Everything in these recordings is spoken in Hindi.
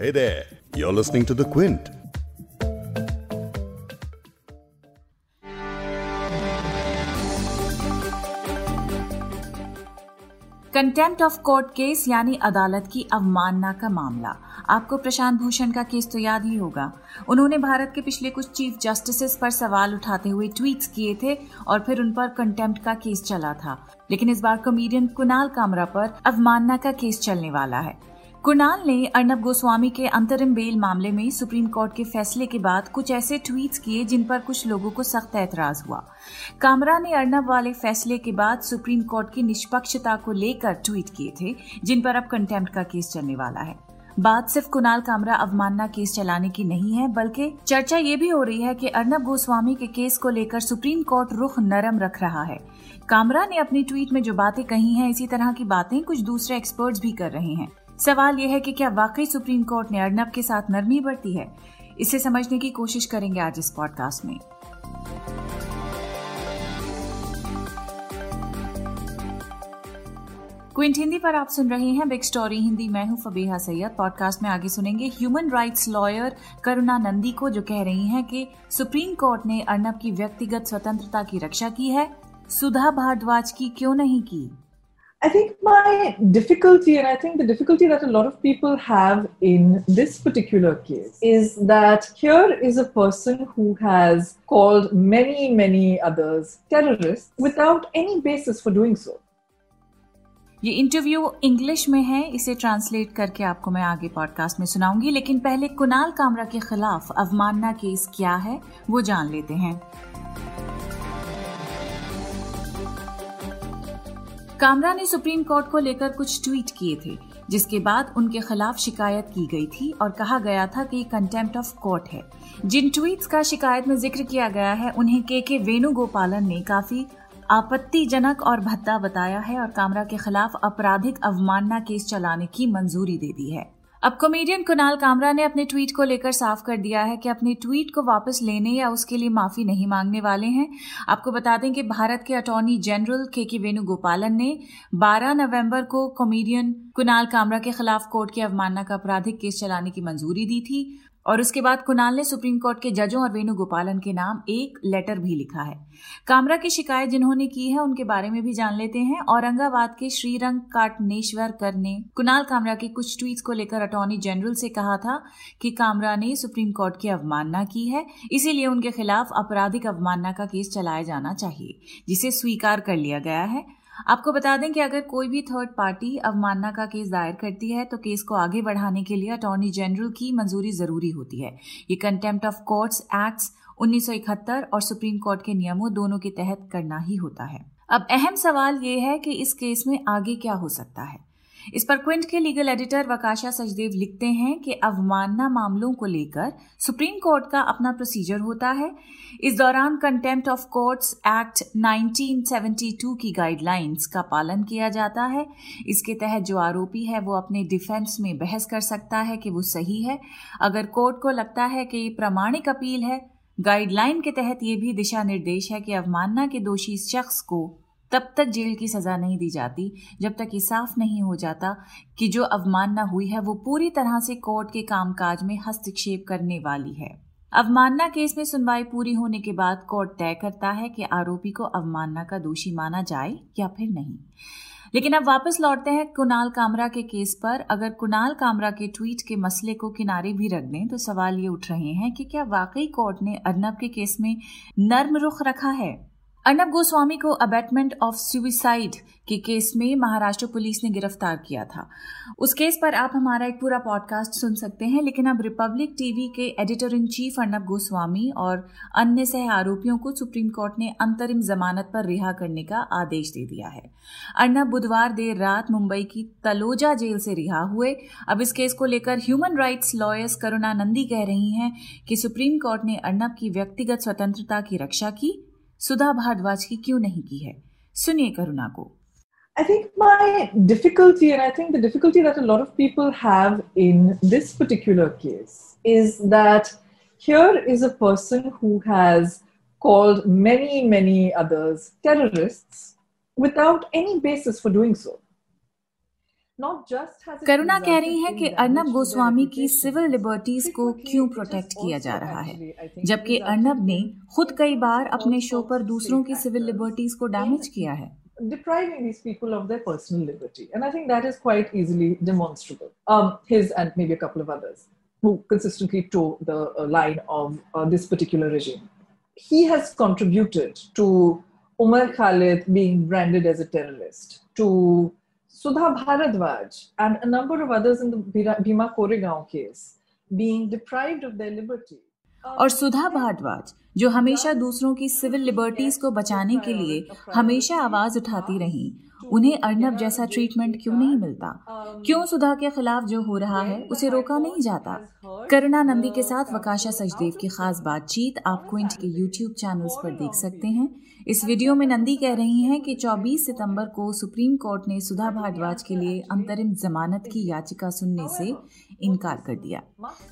Hey there, you're listening to The Quint. Contempt of court case यानी अदालत की अवमानना का मामला। आपको प्रशांत भूषण का केस तो याद ही होगा। उन्होंने भारत के पिछले कुछ चीफ जस्टिस पर सवाल उठाते हुए ट्वीट्स किए थे और फिर उन पर कंटेम्प्ट का केस चला था। लेकिन इस बार कॉमेडियन कुणाल कामरा पर अवमानना का केस चलने वाला है। कुणाल ने अर्नब गोस्वामी के अंतरिम बेल मामले में सुप्रीम कोर्ट के फैसले के बाद कुछ ऐसे ट्वीट्स किए जिन पर कुछ लोगों को सख्त ऐतराज हुआ। कामरा ने अर्नब वाले फैसले के बाद सुप्रीम कोर्ट की निष्पक्षता को लेकर ट्वीट किए थे, जिन पर अब कंटेम्प्ट का केस चलने वाला है। बात सिर्फ़ कुणाल कामरा अवमानना केस चलाने की नहीं है, बल्कि चर्चा ये भी हो रही है कि अर्नब गोस्वामी के केस को लेकर सुप्रीम कोर्ट रुख नरम रख रहा है। कामरा ने अपनी ट्वीट में जो बातें कही हैं, इसी तरह की बातें कुछ दूसरे एक्सपर्ट्स भी कर रहे हैं। सवाल यह है कि क्या वाकई सुप्रीम कोर्ट ने अर्नब के साथ नरमी बरती है? इसे समझने की कोशिश करेंगे आज इस पॉडकास्ट में। क्विंट, हिंदी पर आप सुन रहे हैं बिग स्टोरी हिंदी, मैं हूँ फबीहा सैयद। पॉडकास्ट में आगे सुनेंगे human rights lawyer Karuna Nandi को, जो कह रही हैं कि सुप्रीम कोर्ट ने अर्नब की व्यक्तिगत स्वतंत्रता की रक्षा की है। सुधा भारद्वाज की क्यों नहीं की? I think my difficulty, and I think the difficulty that a lot of people have in this particular case, is that here is a person who has called many, many others terrorists without any basis for doing so. ये इंटरव्यू इंग्लिश में है इसे ट्रांसलेट करके आपको मैं आगे पॉडकास्ट में सुनाऊंगी लेकिन पहले कुणाल कामरा के खिलाफ अवमानना केस क्या है वो जान लेते हैं कामरा ने सुप्रीम कोर्ट को लेकर कुछ ट्वीट किए थे, जिसके बाद उनके खिलाफ शिकायत की गई थी और कहा गया था कि कंटेम्प्ट ऑफ़ कोर्ट है। जिन ट्वीट्स का शिकायत में ज़िक्र किया गया है, उन्हें के के वेणुगोपालन ने काफ़ी आपत्तिजनक और भद्दा बताया है और कामरा के खिलाफ आपराधिक अवमानना केस चलाने की मंजूरी दे दी है। अब कॉमेडियन कुणाल कामरा ने अपने ट्वीट को लेकर साफ़ कर दिया है कि अपने ट्वीट को वापस लेने या उसके लिए माफ़ी नहीं मांगने वाले हैं। आपको बता दें कि भारत के अटॉर्नी जनरल के के वेणुगोपालन ने 12 नवंबर को कॉमेडियन कुणाल कामरा के खिलाफ कोर्ट की अवमानना का आपराधिक केस चलाने की मंजूरी दी थी। और उसके बाद कुणाल ने सुप्रीम कोर्ट के जजों और वेणुगोपालन के नाम एक लेटर भी लिखा है। कामरा की शिकायत जिन्होंने की है, उनके बारे में भी जान लेते हैं। औरंगाबाद के श्रीरंग काटनेश्वर कर ने कुणाल कामरा के कुछ ट्वीट्स को लेकर अटॉर्नी जनरल से कहा था कि कामरा ने सुप्रीम कोर्ट की अवमानना की है। इसीलिए उनके खिलाफ आपराधिक अवमानना का केस चलाया जाना चाहिए, जिसे स्वीकार कर लिया गया है। आपको बता दें कि अगर कोई भी थर्ड पार्टी अवमानना का केस दायर करती है तो केस को आगे बढ़ाने के लिए अटॉर्नी जनरल की मंजूरी ज़रूरी होती है। ये कंटेम्प्ट ऑफ़ कोर्ट्स एक्ट्स 1971 और सुप्रीम कोर्ट के नियमों दोनों के तहत करना ही होता है। अब अहम सवाल ये है कि इस केस में आगे क्या हो सकता है। इस पर क्विंट के लीगल एडिटर वकाशा सचदेव लिखते हैं कि अवमानना मामलों को लेकर सुप्रीम कोर्ट का अपना प्रोसीजर होता है। इस दौरान कंटेम्प्ट ऑफ़ कोर्ट्स एक्ट 1972 की गाइडलाइंस का पालन किया जाता है। इसके तहत जो आरोपी है, वो अपने डिफेंस में बहस कर सकता है कि वो सही है। अगर कोर्ट को लगता है कि ये प्रमाणिक अपील है गाइडलाइन के तहत ये भी दिशा निर्देश है कि अवमानना के दोषी शख्स को तब तक जेल की सजा नहीं दी जाती, जब तक ये साफ़ नहीं हो जाता कि जो अवमानना हुई है, वो पूरी तरह से कोर्ट के कामकाज में हस्तक्षेप करने वाली है। अवमानना केस में सुनवाई पूरी होने के बाद कोर्ट तय करता है कि आरोपी को अवमानना का दोषी माना जाए या फिर नहीं। लेकिन अब वापस लौटते हैं कुणाल कामरा के केस पर। अगर कुणाल कामरा के ट्वीट के मसले को किनारे भी रख दें तो सवाल ये उठ रहे हैं कि क्या वाकई कोर्ट ने अर्नब के केस में नर्म रुख रखा है? अर्नब गोस्वामी को अबेटमेंट ऑफ़ सुसाइड के केस में महाराष्ट्र पुलिस ने गिरफ़्तार किया था। उस केस पर आप हमारा एक पूरा पॉडकास्ट सुन सकते हैं, लेकिन अब रिपब्लिक टीवी के editor in chief Arnab Goswami और अन्य सह आरोपियों को सुप्रीम कोर्ट ने अंतरिम जमानत पर रिहा करने का आदेश दे दिया है। अर्नब बुधवार देर रात मुंबई की तलोजा जेल से रिहा हुए। अब इस केस को लेकर human rights lawyers Karuna Nandi कह रही हैं कि सुप्रीम कोर्ट ने अर्नब की व्यक्तिगत स्वतंत्रता की रक्षा की सुधा भारद्वाज की क्यों नहीं की है सुनिए करुणा को I think my difficulty, and I think the difficulty that a lot of people have in this particular case, is that here is a person who has called many, many others terrorists without any basis for doing so. करुणा कह रही है कि अर्नब गोस्वामी की सिविल लिबर्टीज को क्यों प्रोटेक्ट किया जा रहा है जबकि अर्नब ने खुद कई बार अपने शो पर दूसरों की सिविल लिबर्टीज को डैमेज किया है depriving these people of their personal liberty. And I think that is quite easily demonstrable. Um, his and maybe a couple of others who consistently toe the uh, line of uh, this particular regime. He has contributed to Umar Khalid being branded as a terrorist, to Sudha Bharadwaj and a number of others in the Bhima Koregaon case being deprived of their liberty. और सुधा भारद्वाज, जो हमेशा दूसरों की सिविल लिबर्टीज को बचाने के लिए हमेशा आवाज़ उठाती रही, उन्हें अर्नब जैसा ट्रीटमेंट क्यों नहीं मिलता? क्यों सुधा के खिलाफ जो हो रहा है, उसे रोका नहीं जाता? करुणा नंदी के साथ वकाशा सचदेव की खास बातचीत आप क्विंट के यूट्यूब चैनल्स पर देख सकते हैं। इस वीडियो में नंदी कह रही हैं कि 24 सितंबर को सुप्रीम कोर्ट ने सुधा भारद्वाज के लिए अंतरिम जमानत की याचिका सुनने से इनकार कर दिया।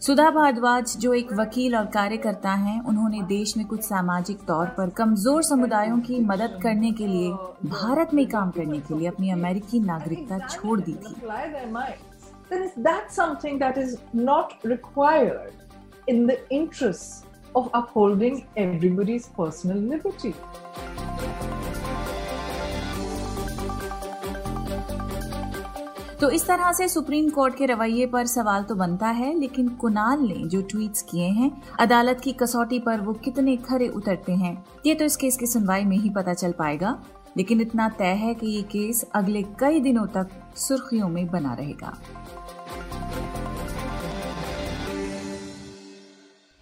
सुधा भारद्वाज जो एक वकील और कार्यकर्ता हैं, उन्होंने देश में कुछ सामाजिक तौर पर कमज़ोर समुदायों की मदद करने के लिए, भारत में काम करने के लिए अपनी अमेरिकी नागरिकता छोड़ दी थी। Then of upholding everybody's personal liberty. तो इस तरह से सुप्रीम कोर्ट के रवैये पर सवाल तो बनता है, लेकिन कुणाल ने जो ट्वीट्स किए हैं, अदालत की कसौटी पर वो कितने खरे उतरते हैं, ये तो इस केस की सुनवाई में ही पता चल पाएगा लेकिन इतना तय है कि ये केस अगले कई दिनों तक सुर्खियों में बना रहेगा